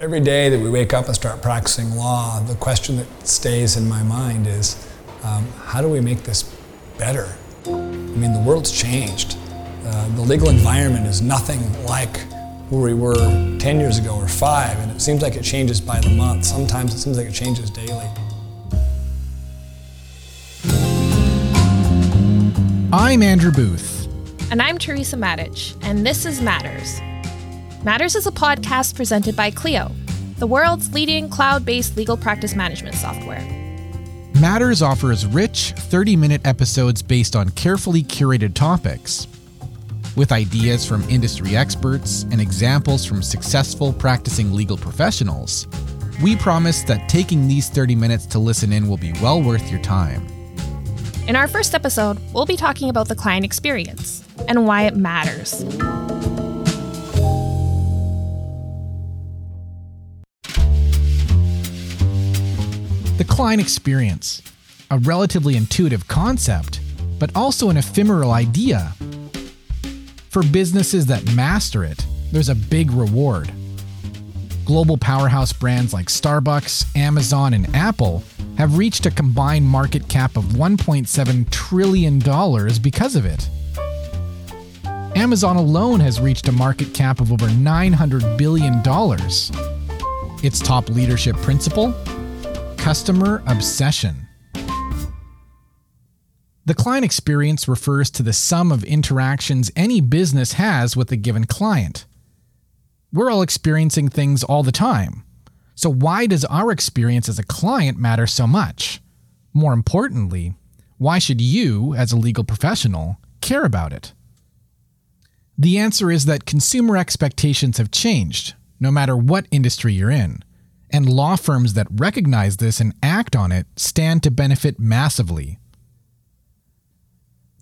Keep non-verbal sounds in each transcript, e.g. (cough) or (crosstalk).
Every day that we wake up and start practicing law, the question that stays in my mind is um, how do we make this better? I mean, the world's changed. Uh, the legal environment is nothing like where we were 10 years ago or five, and it seems like it changes by the month. Sometimes it seems like it changes daily. I'm Andrew Booth. And I'm Teresa Matich, and this is Matters. Matters is a podcast presented by Clio, the world's leading cloud based legal practice management software. Matters offers rich 30 minute episodes based on carefully curated topics. With ideas from industry experts and examples from successful practicing legal professionals, we promise that taking these 30 minutes to listen in will be well worth your time. In our first episode, we'll be talking about the client experience and why it matters. Client experience, a relatively intuitive concept, but also an ephemeral idea. For businesses that master it, there's a big reward. Global powerhouse brands like Starbucks, Amazon, and Apple have reached a combined market cap of $1.7 trillion because of it. Amazon alone has reached a market cap of over $900 billion. Its top leadership principle? Customer obsession. The client experience refers to the sum of interactions any business has with a given client. We're all experiencing things all the time. So, why does our experience as a client matter so much? More importantly, why should you, as a legal professional, care about it? The answer is that consumer expectations have changed, no matter what industry you're in and law firms that recognize this and act on it stand to benefit massively.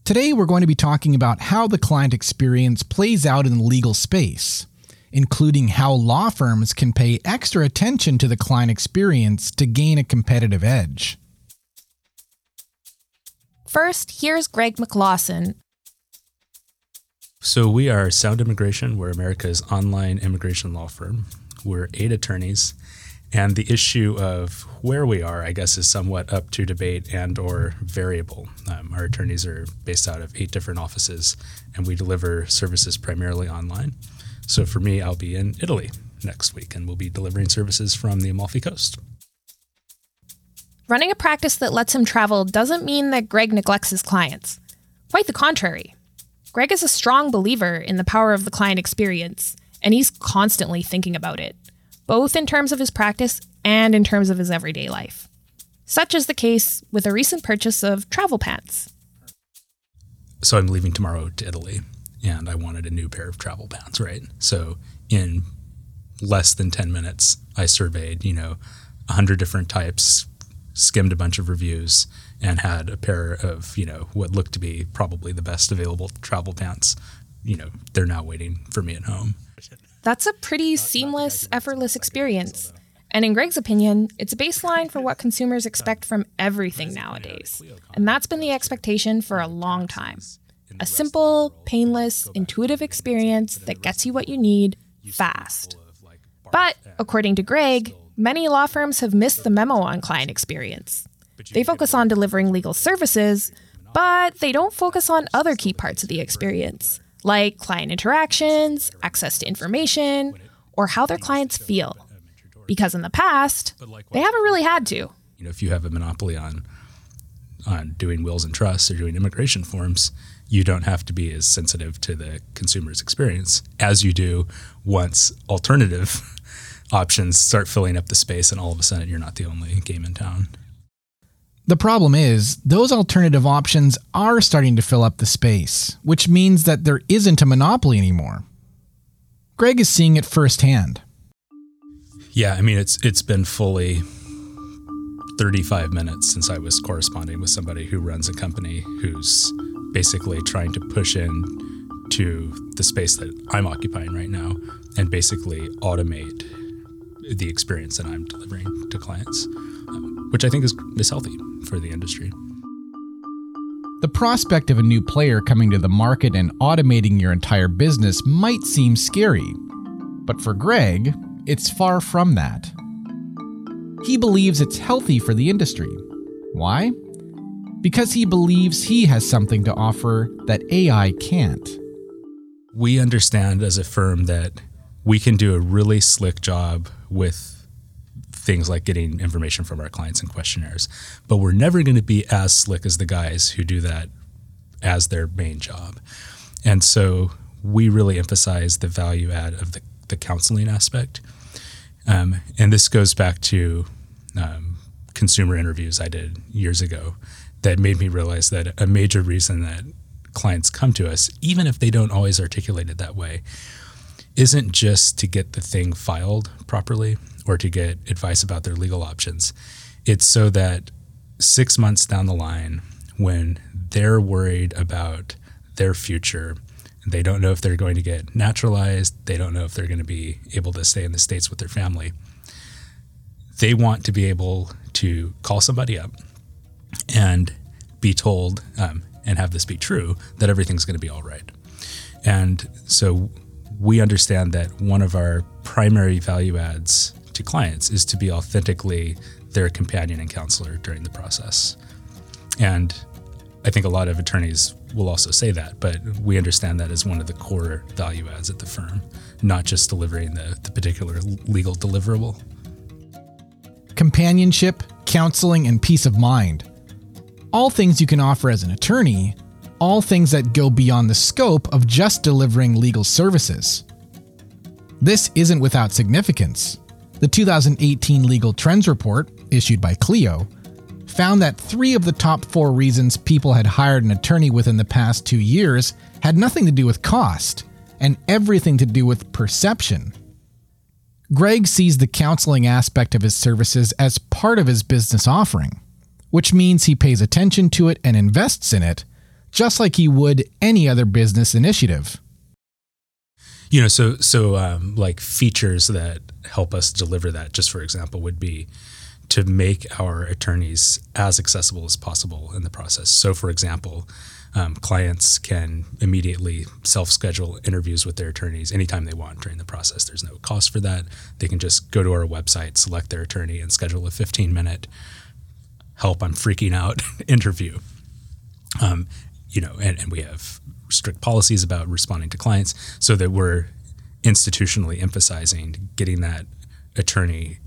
Today, we're going to be talking about how the client experience plays out in the legal space, including how law firms can pay extra attention to the client experience to gain a competitive edge. First, here's Greg McLawsen. So, we are Sound Immigration. We're America's online immigration law firm. We're eight attorneys and the issue of where we are, I guess, is somewhat up to debate and or variable. Um, our attorneys are based out of eight different offices, and we deliver services primarily online. So for me, I'll be in Italy next week, and we'll be delivering services from the Amalfi Coast. Running a practice that lets him travel doesn't mean that Greg neglects his clients. Quite the contrary. Greg is a strong believer in the power of the client experience, and he's constantly thinking about it both in terms of his practice and in terms of his everyday life. Such is the case with a recent purchase of travel pants. So I'm leaving tomorrow to Italy and I wanted a new pair of travel pants, right? So in less than 10 minutes, I surveyed, you know, 100 different types, skimmed a bunch of reviews, and had a pair of, you know, what looked to be probably the best available travel pants. You know, they're now waiting for me at home. That's a pretty seamless, effortless experience. And in Greg's opinion, it's a baseline for what consumers expect from everything nowadays. And that's been the expectation for a long time. A simple, painless, intuitive experience that gets you what you need fast. But, according to Greg, many law firms have missed the memo on client experience. They focus on delivering legal services, but they don't focus on other key parts of the experience like client interactions, access to information, or how their clients feel. Because in the past, they haven't really had to. You know, if you have a monopoly on on doing wills and trusts or doing immigration forms, you don't have to be as sensitive to the consumer's experience as you do once alternative (laughs) options start filling up the space and all of a sudden you're not the only game in town. The problem is, those alternative options are starting to fill up the space, which means that there isn't a monopoly anymore. Greg is seeing it firsthand. Yeah, I mean it's it's been fully 35 minutes since I was corresponding with somebody who runs a company who's basically trying to push in to the space that I'm occupying right now and basically automate the experience that I'm delivering to clients, which I think is, is healthy for the industry. The prospect of a new player coming to the market and automating your entire business might seem scary. But for Greg, it's far from that. He believes it's healthy for the industry. Why? Because he believes he has something to offer that AI can't. We understand as a firm that we can do a really slick job with things like getting information from our clients and questionnaires, but we're never going to be as slick as the guys who do that as their main job. And so we really emphasize the value add of the, the counseling aspect. Um, and this goes back to um, consumer interviews I did years ago that made me realize that a major reason that clients come to us, even if they don't always articulate it that way, isn't just to get the thing filed properly or to get advice about their legal options. It's so that six months down the line, when they're worried about their future, they don't know if they're going to get naturalized, they don't know if they're going to be able to stay in the States with their family. They want to be able to call somebody up and be told, um, and have this be true, that everything's going to be all right. And so we understand that one of our primary value adds to clients is to be authentically their companion and counselor during the process. And I think a lot of attorneys will also say that, but we understand that as one of the core value adds at the firm, not just delivering the, the particular legal deliverable. Companionship, counseling, and peace of mind. All things you can offer as an attorney, all things that go beyond the scope of just delivering legal services. This isn't without significance. The 2018 Legal Trends Report, issued by Clio, found that three of the top four reasons people had hired an attorney within the past two years had nothing to do with cost and everything to do with perception. Greg sees the counseling aspect of his services as part of his business offering, which means he pays attention to it and invests in it, just like he would any other business initiative. You know, so so um, like features that help us deliver that, just for example, would be to make our attorneys as accessible as possible in the process. So, for example, um, clients can immediately self schedule interviews with their attorneys anytime they want during the process. There's no cost for that. They can just go to our website, select their attorney, and schedule a 15 minute help, I'm freaking out (laughs) interview. Um, you know, and, and we have strict policies about responding to clients so that we're institutionally emphasizing getting that attorney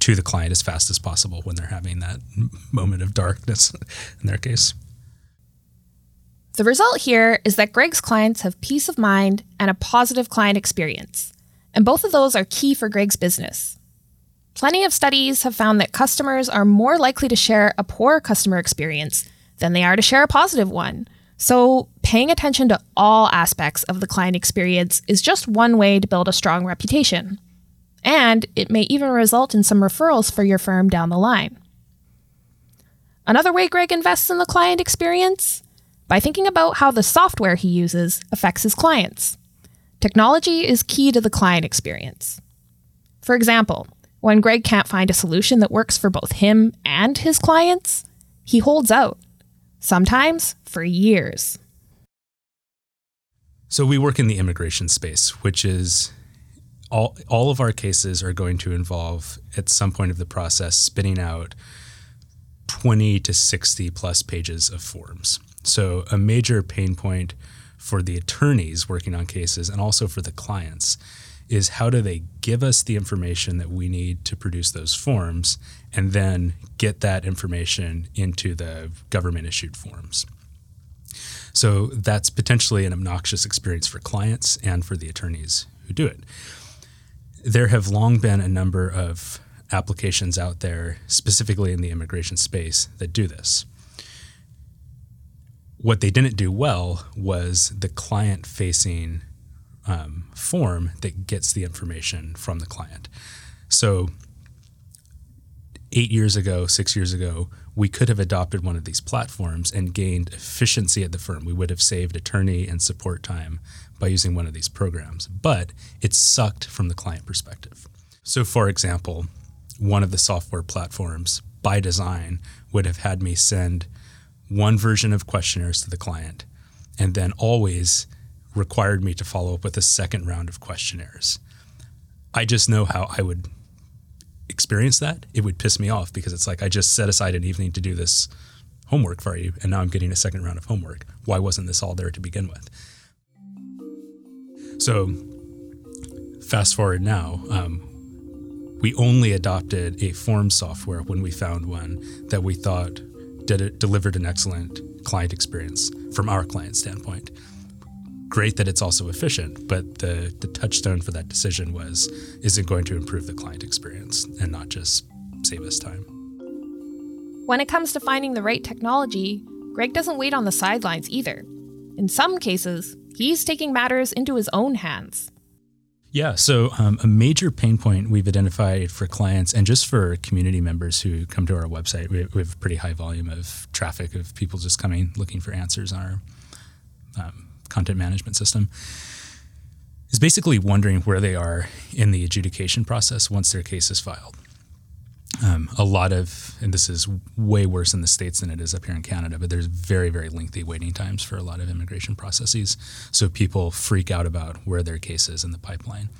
to the client as fast as possible when they're having that moment of darkness (laughs) in their case. The result here is that Greg's clients have peace of mind and a positive client experience, and both of those are key for Greg's business. Plenty of studies have found that customers are more likely to share a poor customer experience than they are to share a positive one. So, paying attention to all aspects of the client experience is just one way to build a strong reputation and it may even result in some referrals for your firm down the line. Another way Greg invests in the client experience? By thinking about how the software he uses affects his clients. Technology is key to the client experience. For example, when Greg can't find a solution that works for both him and his clients, he holds out, sometimes for years. So, we work in the immigration space, which is all all of our cases are going to involve at some point of the process spitting out 20 to 60 plus pages of forms. So a major pain point for the attorneys working on cases and also for the clients is how do they give us the information that we need to produce those forms and then get that information into the government issued forms. So that's potentially an obnoxious experience for clients and for the attorneys who do it there have long been a number of applications out there, specifically in the immigration space, that do this. What they didn't do well was the client facing um, form that gets the information from the client. So, eight years ago, six years ago, we could have adopted one of these platforms and gained efficiency at the firm. We would have saved attorney and support time by using one of these programs, but it sucked from the client perspective. So, for example, one of the software platforms by design would have had me send one version of questionnaires to the client and then always required me to follow up with a second round of questionnaires. I just know how I would experience that. It would piss me off because it's like I just set aside an evening to do this homework for you, and now I'm getting a second round of homework. Why wasn't this all there to begin with? So, fast forward now, um, we only adopted a form software when we found one that we thought did delivered an excellent client experience from our client standpoint. Great that it's also efficient, but the, the touchstone for that decision was is it going to improve the client experience and not just save us time? When it comes to finding the right technology, Greg doesn't wait on the sidelines either. In some cases, he's taking matters into his own hands. Yeah, so um, a major pain point we've identified for clients and just for community members who come to our website, we, we have a pretty high volume of traffic of people just coming looking for answers on our um, content management system, is basically wondering where they are in the adjudication process once their case is filed. Um, a lot of, and this is way worse in the States than it is up here in Canada, but there's very, very lengthy waiting times for a lot of immigration processes. So people freak out about where their case is in the pipeline.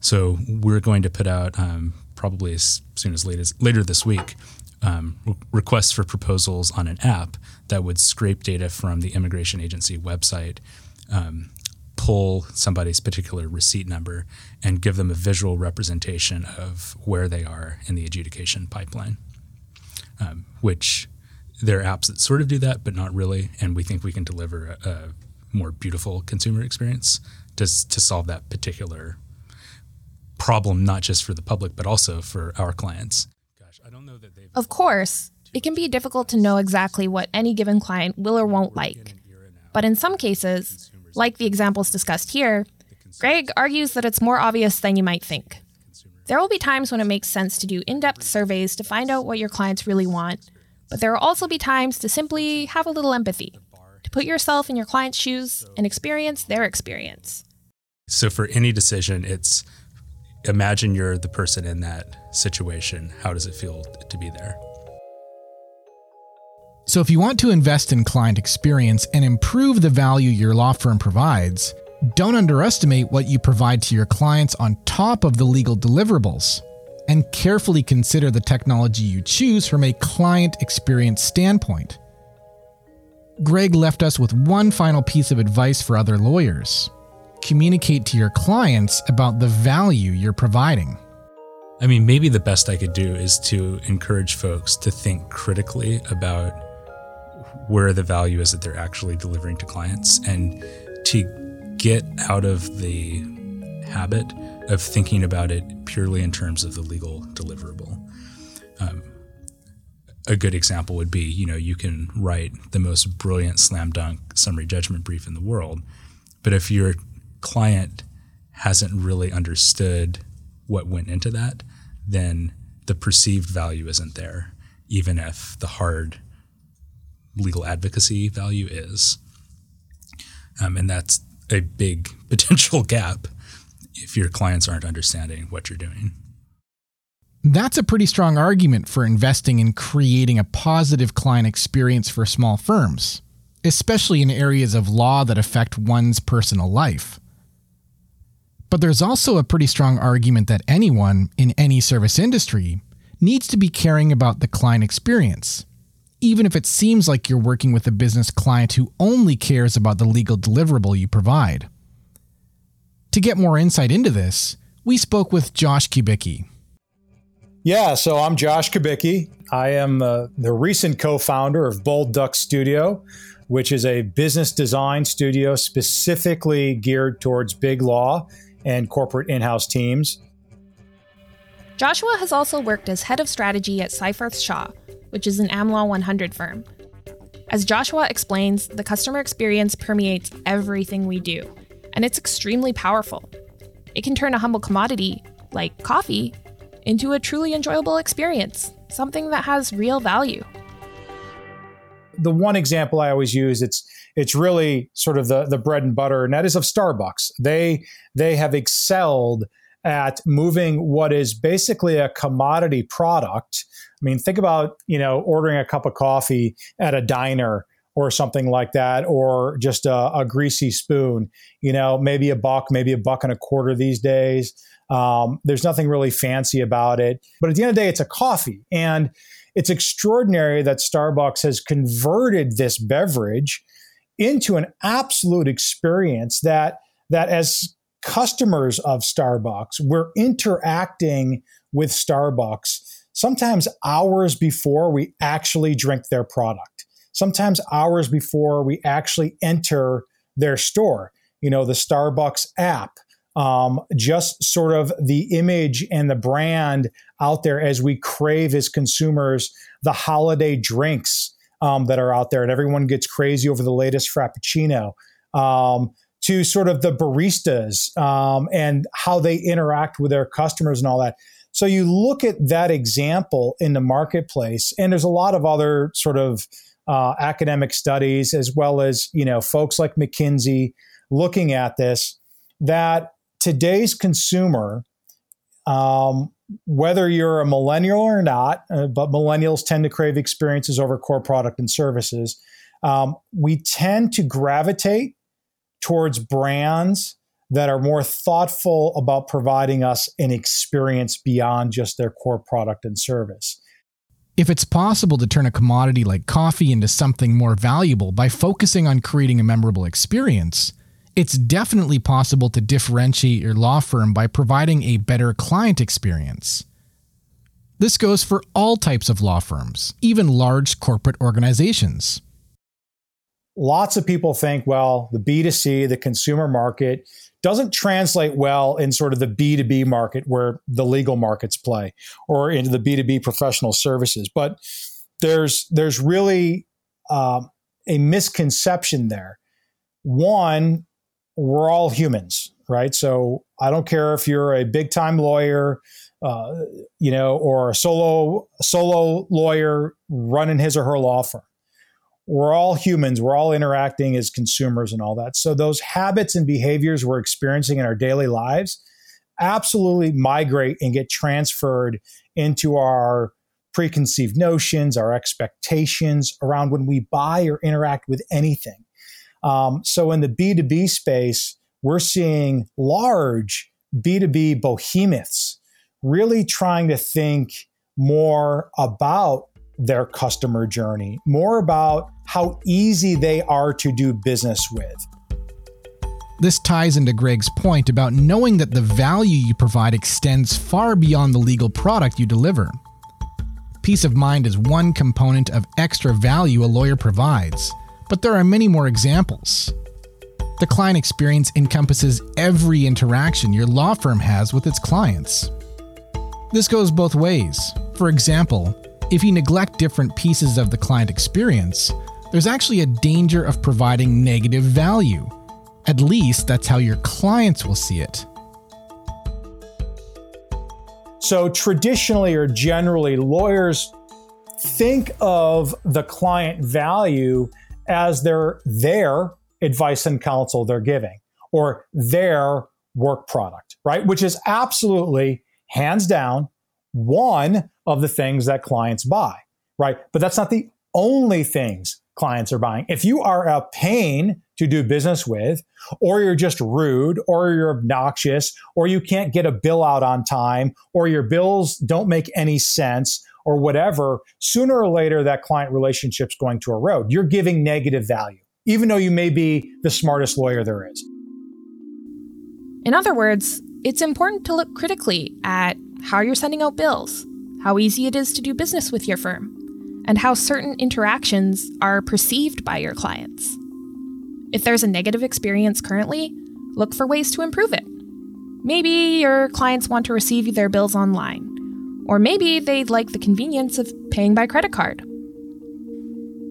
So we're going to put out um, probably as soon as late as later this week um, requests for proposals on an app that would scrape data from the immigration agency website, um, pull somebody's particular receipt number and give them a visual representation of where they are in the adjudication pipeline, um, which there are apps that sort of do that, but not really. And we think we can deliver a, a more beautiful consumer experience to, to solve that particular problem, not just for the public, but also for our clients. Of course, it can be difficult to know exactly what any given client will or won't like. But in some cases, like the examples discussed here, Greg argues that it's more obvious than you might think. There will be times when it makes sense to do in depth surveys to find out what your clients really want, but there will also be times to simply have a little empathy, to put yourself in your client's shoes and experience their experience. So, for any decision, it's imagine you're the person in that situation. How does it feel to be there? So, if you want to invest in client experience and improve the value your law firm provides, don't underestimate what you provide to your clients on top of the legal deliverables. And carefully consider the technology you choose from a client experience standpoint. Greg left us with one final piece of advice for other lawyers communicate to your clients about the value you're providing. I mean, maybe the best I could do is to encourage folks to think critically about where the value is that they're actually delivering to clients and to get out of the habit of thinking about it purely in terms of the legal deliverable. Um, a good example would be, you know, you can write the most brilliant slam dunk summary judgment brief in the world, but if your client hasn't really understood what went into that, then the perceived value isn't there, even if the hard legal advocacy value is. Um, and that's a big (laughs) potential gap if your clients aren't understanding what you're doing. That's a pretty strong argument for investing in creating a positive client experience for small firms, especially in areas of law that affect one's personal life. But there's also a pretty strong argument that anyone in any service industry needs to be caring about the client experience even if it seems like you're working with a business client who only cares about the legal deliverable you provide. To get more insight into this, we spoke with Josh Kubicki. Yeah, so I'm Josh Kubicki. I am uh, the recent co founder of Bold Duck Studio, which is a business design studio specifically geared towards big law and corporate in house teams. Joshua has also worked as head of strategy at Seyfarth Shaw, which is an AmLaw 100 firm. As Joshua explains, the customer experience permeates everything we do, and it's extremely powerful. It can turn a humble commodity, like coffee, into a truly enjoyable experience, something that has real value. The one example I always use, it's it's really sort of the, the bread and butter, and that is of Starbucks. They they have excelled at moving what is basically a commodity product I mean, think about, you know, ordering a cup of coffee at a diner or something like that, or just a, a greasy spoon, you know, maybe a buck, maybe a buck and a quarter these days. Um, there's nothing really fancy about it. But at the end of the day, it's a coffee. And it's extraordinary that Starbucks has converted this beverage into an absolute experience that that as customers of Starbucks, we're interacting with Starbucks sometimes hours before we actually drink their product. Sometimes hours before we actually enter their store. You know, the Starbucks app, um, just sort of the image and the brand out there as we crave as consumers the holiday drinks um, that are out there, and everyone gets crazy over the latest Frappuccino. Um, to sort of the baristas um, and how they interact with their customers and all that. So you look at that example in the marketplace, and there's a lot of other sort of uh, academic studies, as well as you know folks like McKinsey looking at this. That today's consumer, um, whether you're a millennial or not, uh, but millennials tend to crave experiences over core product and services. Um, we tend to gravitate towards brands that are more thoughtful about providing us an experience beyond just their core product and service. If it's possible to turn a commodity like coffee into something more valuable by focusing on creating a memorable experience, it's definitely possible to differentiate your law firm by providing a better client experience. This goes for all types of law firms, even large corporate organizations lots of people think, well, the B2C, the consumer market, doesn't translate well in sort of the B2B market where the legal markets play or into the B2B professional services. But there's there's really uh, a misconception there. One, we're all humans, right? So I don't care if you're a big time lawyer, uh, you know, or a solo solo lawyer running his or her law firm. We're all humans. We're all interacting as consumers and all that. So those habits and behaviors we're experiencing in our daily lives absolutely migrate and get transferred into our preconceived notions our expectations around when we buy or interact with anything um, so in the b2b space we're seeing large b2b behemoths really trying to think more about their customer journey, more about how easy they are to do business with. This ties into Greg's point about knowing that the value you provide extends far beyond the legal product you deliver. Peace of mind is one component of extra value a lawyer provides, but there are many more examples. The client experience encompasses every interaction your law firm has with its clients. This goes both ways. For example, if you neglect different pieces of the client experience, there's actually a danger of providing negative value. At least that's how your clients will see it. So, traditionally or generally, lawyers think of the client value as their, their advice and counsel they're giving or their work product, right? Which is absolutely hands down one of the things that clients buy, right? But that's not the only things clients are buying. If you are a pain to do business with, or you're just rude, or you're obnoxious, or you can't get a bill out on time, or your bills don't make any sense, or whatever, sooner or later that client relationship's going to erode. You're giving negative value, even though you may be the smartest lawyer there is. In other words, it's important to look critically at how you're sending out bills, how easy it is to do business with your firm, and how certain interactions are perceived by your clients. If there's a negative experience currently, look for ways to improve it. Maybe your clients want to receive their bills online, or maybe they'd like the convenience of paying by credit card.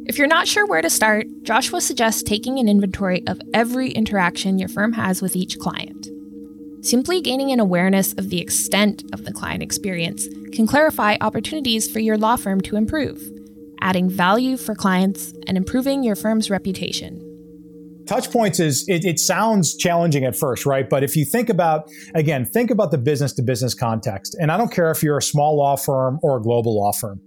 If you're not sure where to start, Joshua suggests taking an inventory of every interaction your firm has with each client. Simply gaining an awareness of the extent of the client experience can clarify opportunities for your law firm to improve, adding value for clients and improving your firm's reputation. Touch points is it, it, sounds challenging at first, right? But if you think about again, think about the business to business context. And I don't care if you're a small law firm or a global law firm.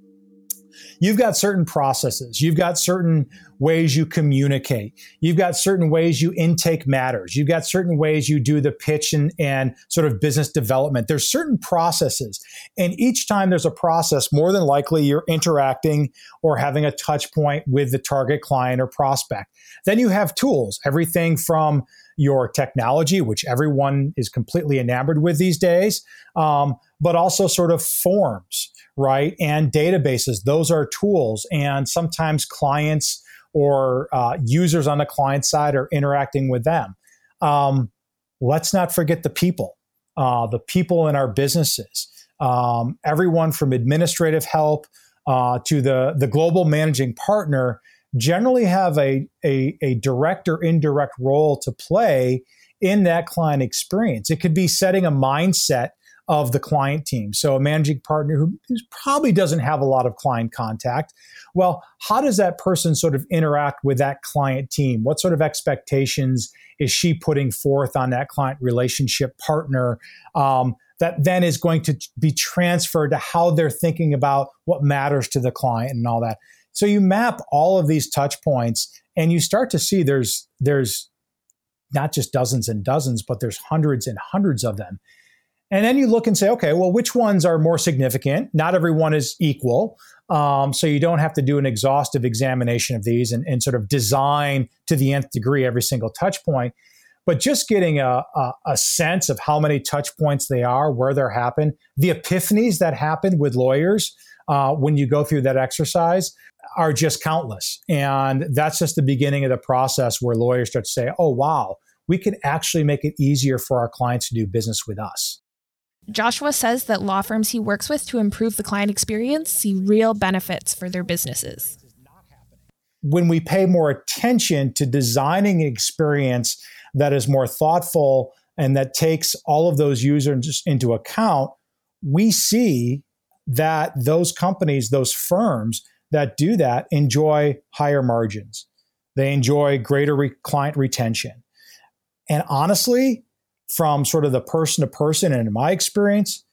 You've got certain processes. You've got certain ways you communicate. You've got certain ways you intake matters. You've got certain ways you do the pitch and, and sort of business development. There's certain processes. And each time there's a process, more than likely you're interacting or having a touch point with the target client or prospect. Then you have tools, everything from your technology, which everyone is completely enamored with these days, um, but also sort of forms, right? And databases. Those are tools. And sometimes clients or uh, users on the client side are interacting with them. Um, let's not forget the people, uh, the people in our businesses. Um, everyone from administrative help uh, to the, the global managing partner generally have a, a, a direct or indirect role to play in that client experience. It could be setting a mindset of the client team. So a managing partner who, probably doesn't have a lot of client contact. Well, how does that person sort of interact with that client team? What sort of expectations is she putting forth on that client relationship partner? Um, that then is going to be transferred to how they're thinking about what matters to the client and all that. So you map all of these touch points and you start to see there's there's not just dozens and dozens, but there's hundreds and hundreds of them. And then you look and say, okay, well, which ones are more significant? Not everyone is equal. Um, so you don't have to do an exhaustive examination of these and, and, sort of design to the nth degree every single touch point. But just getting a, a, a sense of how many touch points they are, where they're happen, the epiphanies that happen with lawyers uh, when you go through that exercise are just countless. And that's just the beginning of the process where lawyers start to say, oh, wow, we can actually make it easier for our clients to do business with us. Joshua says that law firms he works with to improve the client experience see real benefits for their businesses. When we pay more attention to designing an experience that is more thoughtful and that takes all of those users into account, we see that those companies, those firms that do that enjoy higher margins. They enjoy greater re- client retention. And honestly, from sort of the person to person, and in my experience,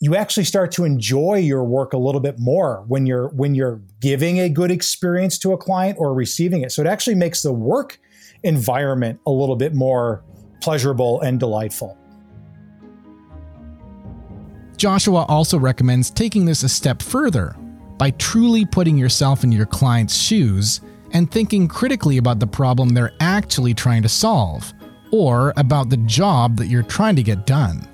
you actually start to enjoy your work a little bit more when you're when you're giving a good experience to a client or receiving it. So it actually makes the work environment a little bit more pleasurable and delightful. Joshua also recommends taking this a step further by truly putting yourself in your client's shoes and thinking critically about the problem they're actually trying to solve or about the job that you're trying to get done.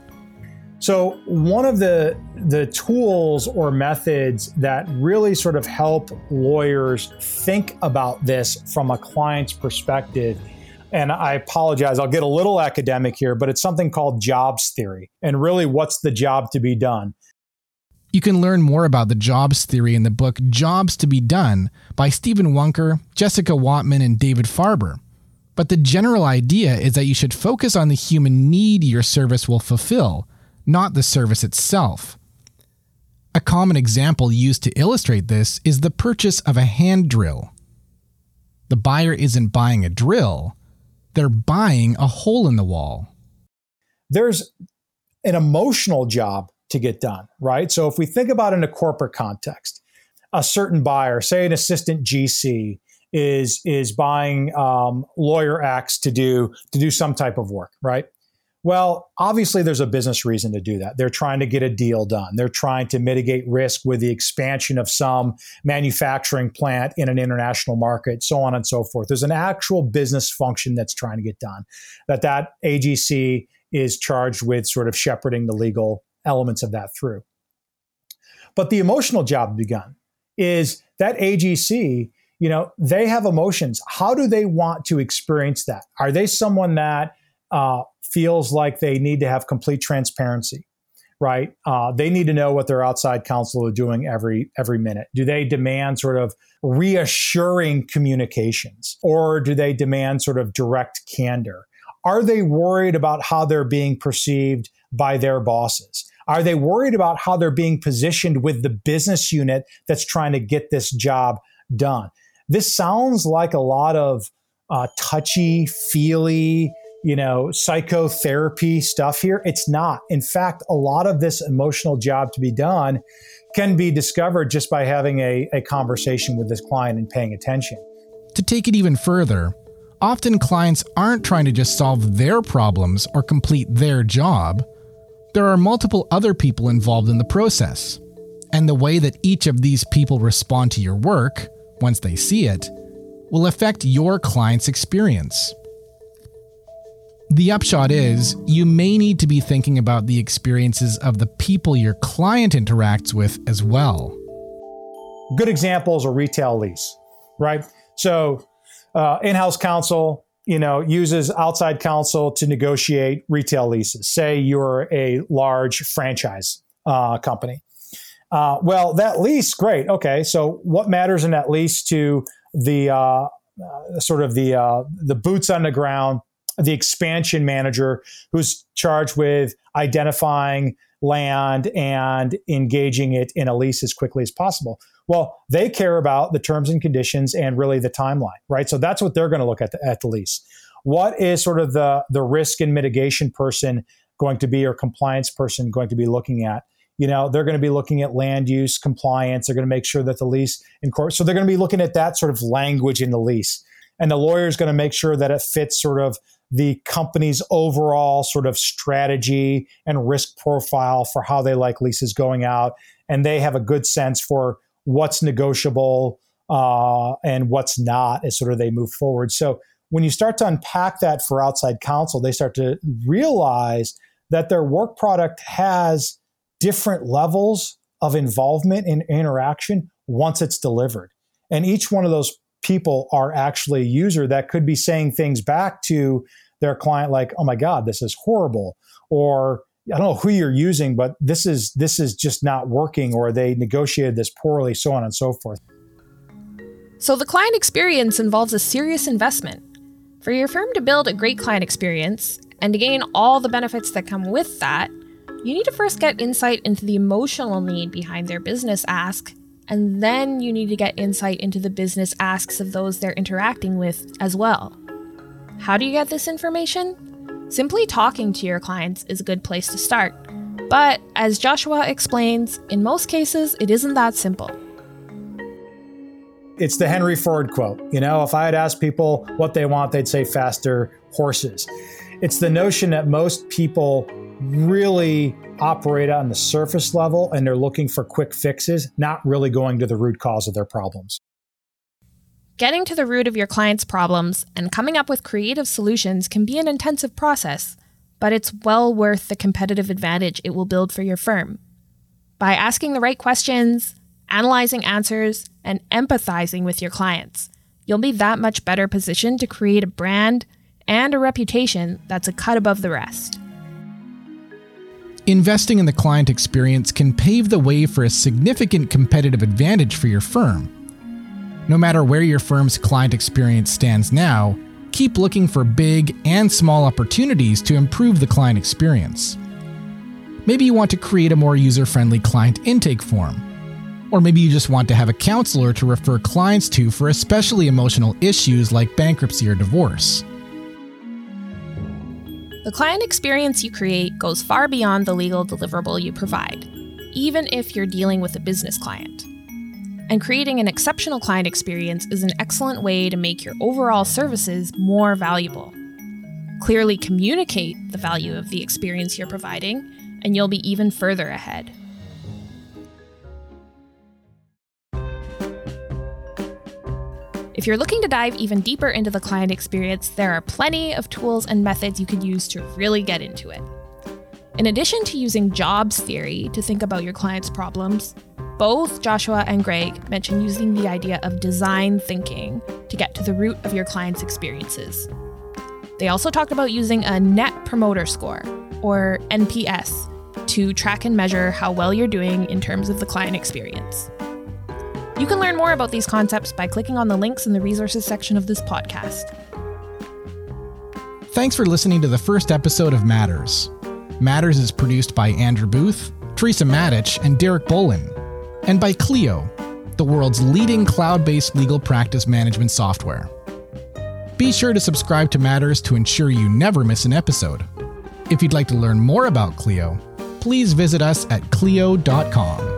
So, one of the the tools or methods that really sort of help lawyers think about this from a client's perspective and I apologize, I'll get a little academic here, but it's something called jobs theory. And really, what's the job to be done? You can learn more about the jobs theory in the book Jobs to Be Done by Stephen Wunker, Jessica Wattman, and David Farber. But the general idea is that you should focus on the human need your service will fulfill, not the service itself. A common example used to illustrate this is the purchase of a hand drill. The buyer isn't buying a drill, they're buying a hole in the wall. There's an emotional job to get done, right? So if we think about in a corporate context, a certain buyer, say an assistant GC, is is buying um, lawyer X to do to do some type of work, right? Well, obviously, there's a business reason to do that. They're trying to get a deal done. They're trying to mitigate risk with the expansion of some manufacturing plant in an international market, so on and so forth. There's an actual business function that's trying to get done. That that AGC is charged with sort of shepherding the legal elements of that through. But the emotional job begun is that AGC you know, they have emotions. How do they want to experience that? Are they someone that uh, feels like they need to have complete transparency? Right? Uh, they need to know what their outside counsel are doing every every minute. Do they demand sort of reassuring communications, or do they demand sort of direct candor? Are they worried about how they're being perceived by their bosses? Are they worried about how they're being positioned with the business unit that's trying to get this job done? This sounds like a lot of uh, touchy, feely, you know, psychotherapy stuff here. It's not. In fact, a lot of this emotional job to be done can be discovered just by having a, a conversation with this client and paying attention. To take it even further, often clients aren't trying to just solve their problems or complete their job. There are multiple other people involved in the process. And the way that each of these people respond to your work, once they see it, will affect your client's experience. The upshot is, you may need to be thinking about the experiences of the people your client interacts with as well. Good examples are retail lease, right? So, uh, in-house counsel, you know, uses outside counsel to negotiate retail leases. Say you're a large franchise uh, company. Uh, well, that lease, great. Okay, so what matters in that lease to the uh, uh, sort of the uh, the boots on the ground the expansion manager who's charged with identifying land and engaging it in a lease as quickly as possible. Well, they care about the terms and conditions and really the timeline, right? So that's what they're going to look at the, at the lease. What is sort of the the risk and mitigation person going to be or compliance person going to be looking at? You know, they're going to be looking at land use compliance. They're going to make sure that the lease in court. So they're going to be looking at that sort of language in the lease. And the lawyer is going to make sure that it fits sort of the company's overall sort of strategy and risk profile for how they like leases going out. And they have a good sense for what's negotiable uh, and what's not as sort of they move forward. So when you start to unpack that for outside counsel, they start to realize that their work product has different levels of involvement and interaction once it's delivered. And each one of those people are actually a user that could be saying things back to their client like, "Oh my God, this is horrible," or I don't know who you're using, but this is this is just not working, or they negotiated this poorly, so on and so forth. So the client experience involves a serious investment. For your firm to build a great client experience and to gain all the benefits that come with that, you need to first get insight into the emotional need behind their business ask, and then you need to get insight into the business asks of those they're interacting with as well. How do you get this information? Simply talking to your clients is a good place to start. But as Joshua explains, in most cases, it isn't that simple. It's the Henry Ford quote. You know, if I had asked people what they want, they'd say faster horses. It's the notion that most people really operate on the surface level and they're looking for quick fixes, not really going to the root cause of their problems. Getting to the root of your client's problems and coming up with creative solutions can be an intensive process, but it's well worth the competitive advantage it will build for your firm. By asking the right questions, analyzing answers, and empathizing with your clients, you'll be that much better positioned to create a brand and a reputation that's a cut above the rest. Investing in the client experience can pave the way for a significant competitive advantage for your firm no matter where your firm's client experience stands now, keep looking for big and small opportunities to improve the client experience. Maybe you want to create a more user friendly client intake form. Or maybe you just want to have a counselor to refer clients to for especially emotional issues like bankruptcy or divorce. The client experience you create goes far beyond the legal deliverable you provide, even if you're dealing with a business client and creating an exceptional client experience is an excellent way to make your overall services more valuable. Clearly communicate the value of the experience you're providing, and you'll be even further ahead. If you're looking to dive even deeper into the client experience, there are plenty of tools and methods you could use to really get into it. In addition to using jobs theory to think about your client's problems, both Joshua and Greg mention using the idea of design thinking to get to the root of your client's experiences. They also talked about using a Net Promoter Score, or NPS, to track and measure how well you're doing in terms of the client experience. You can learn more about these concepts by clicking on the links in the resources section of this podcast. Thanks for listening to the first episode of Matters. Matters is produced by Andrew Booth, Teresa Matich, and Derek Bolin and by Clio, the world's leading cloud based legal practice management software. Be sure to subscribe to Matters to ensure you never miss an episode. If you'd like to learn more about Clio, please visit us at Clio.com.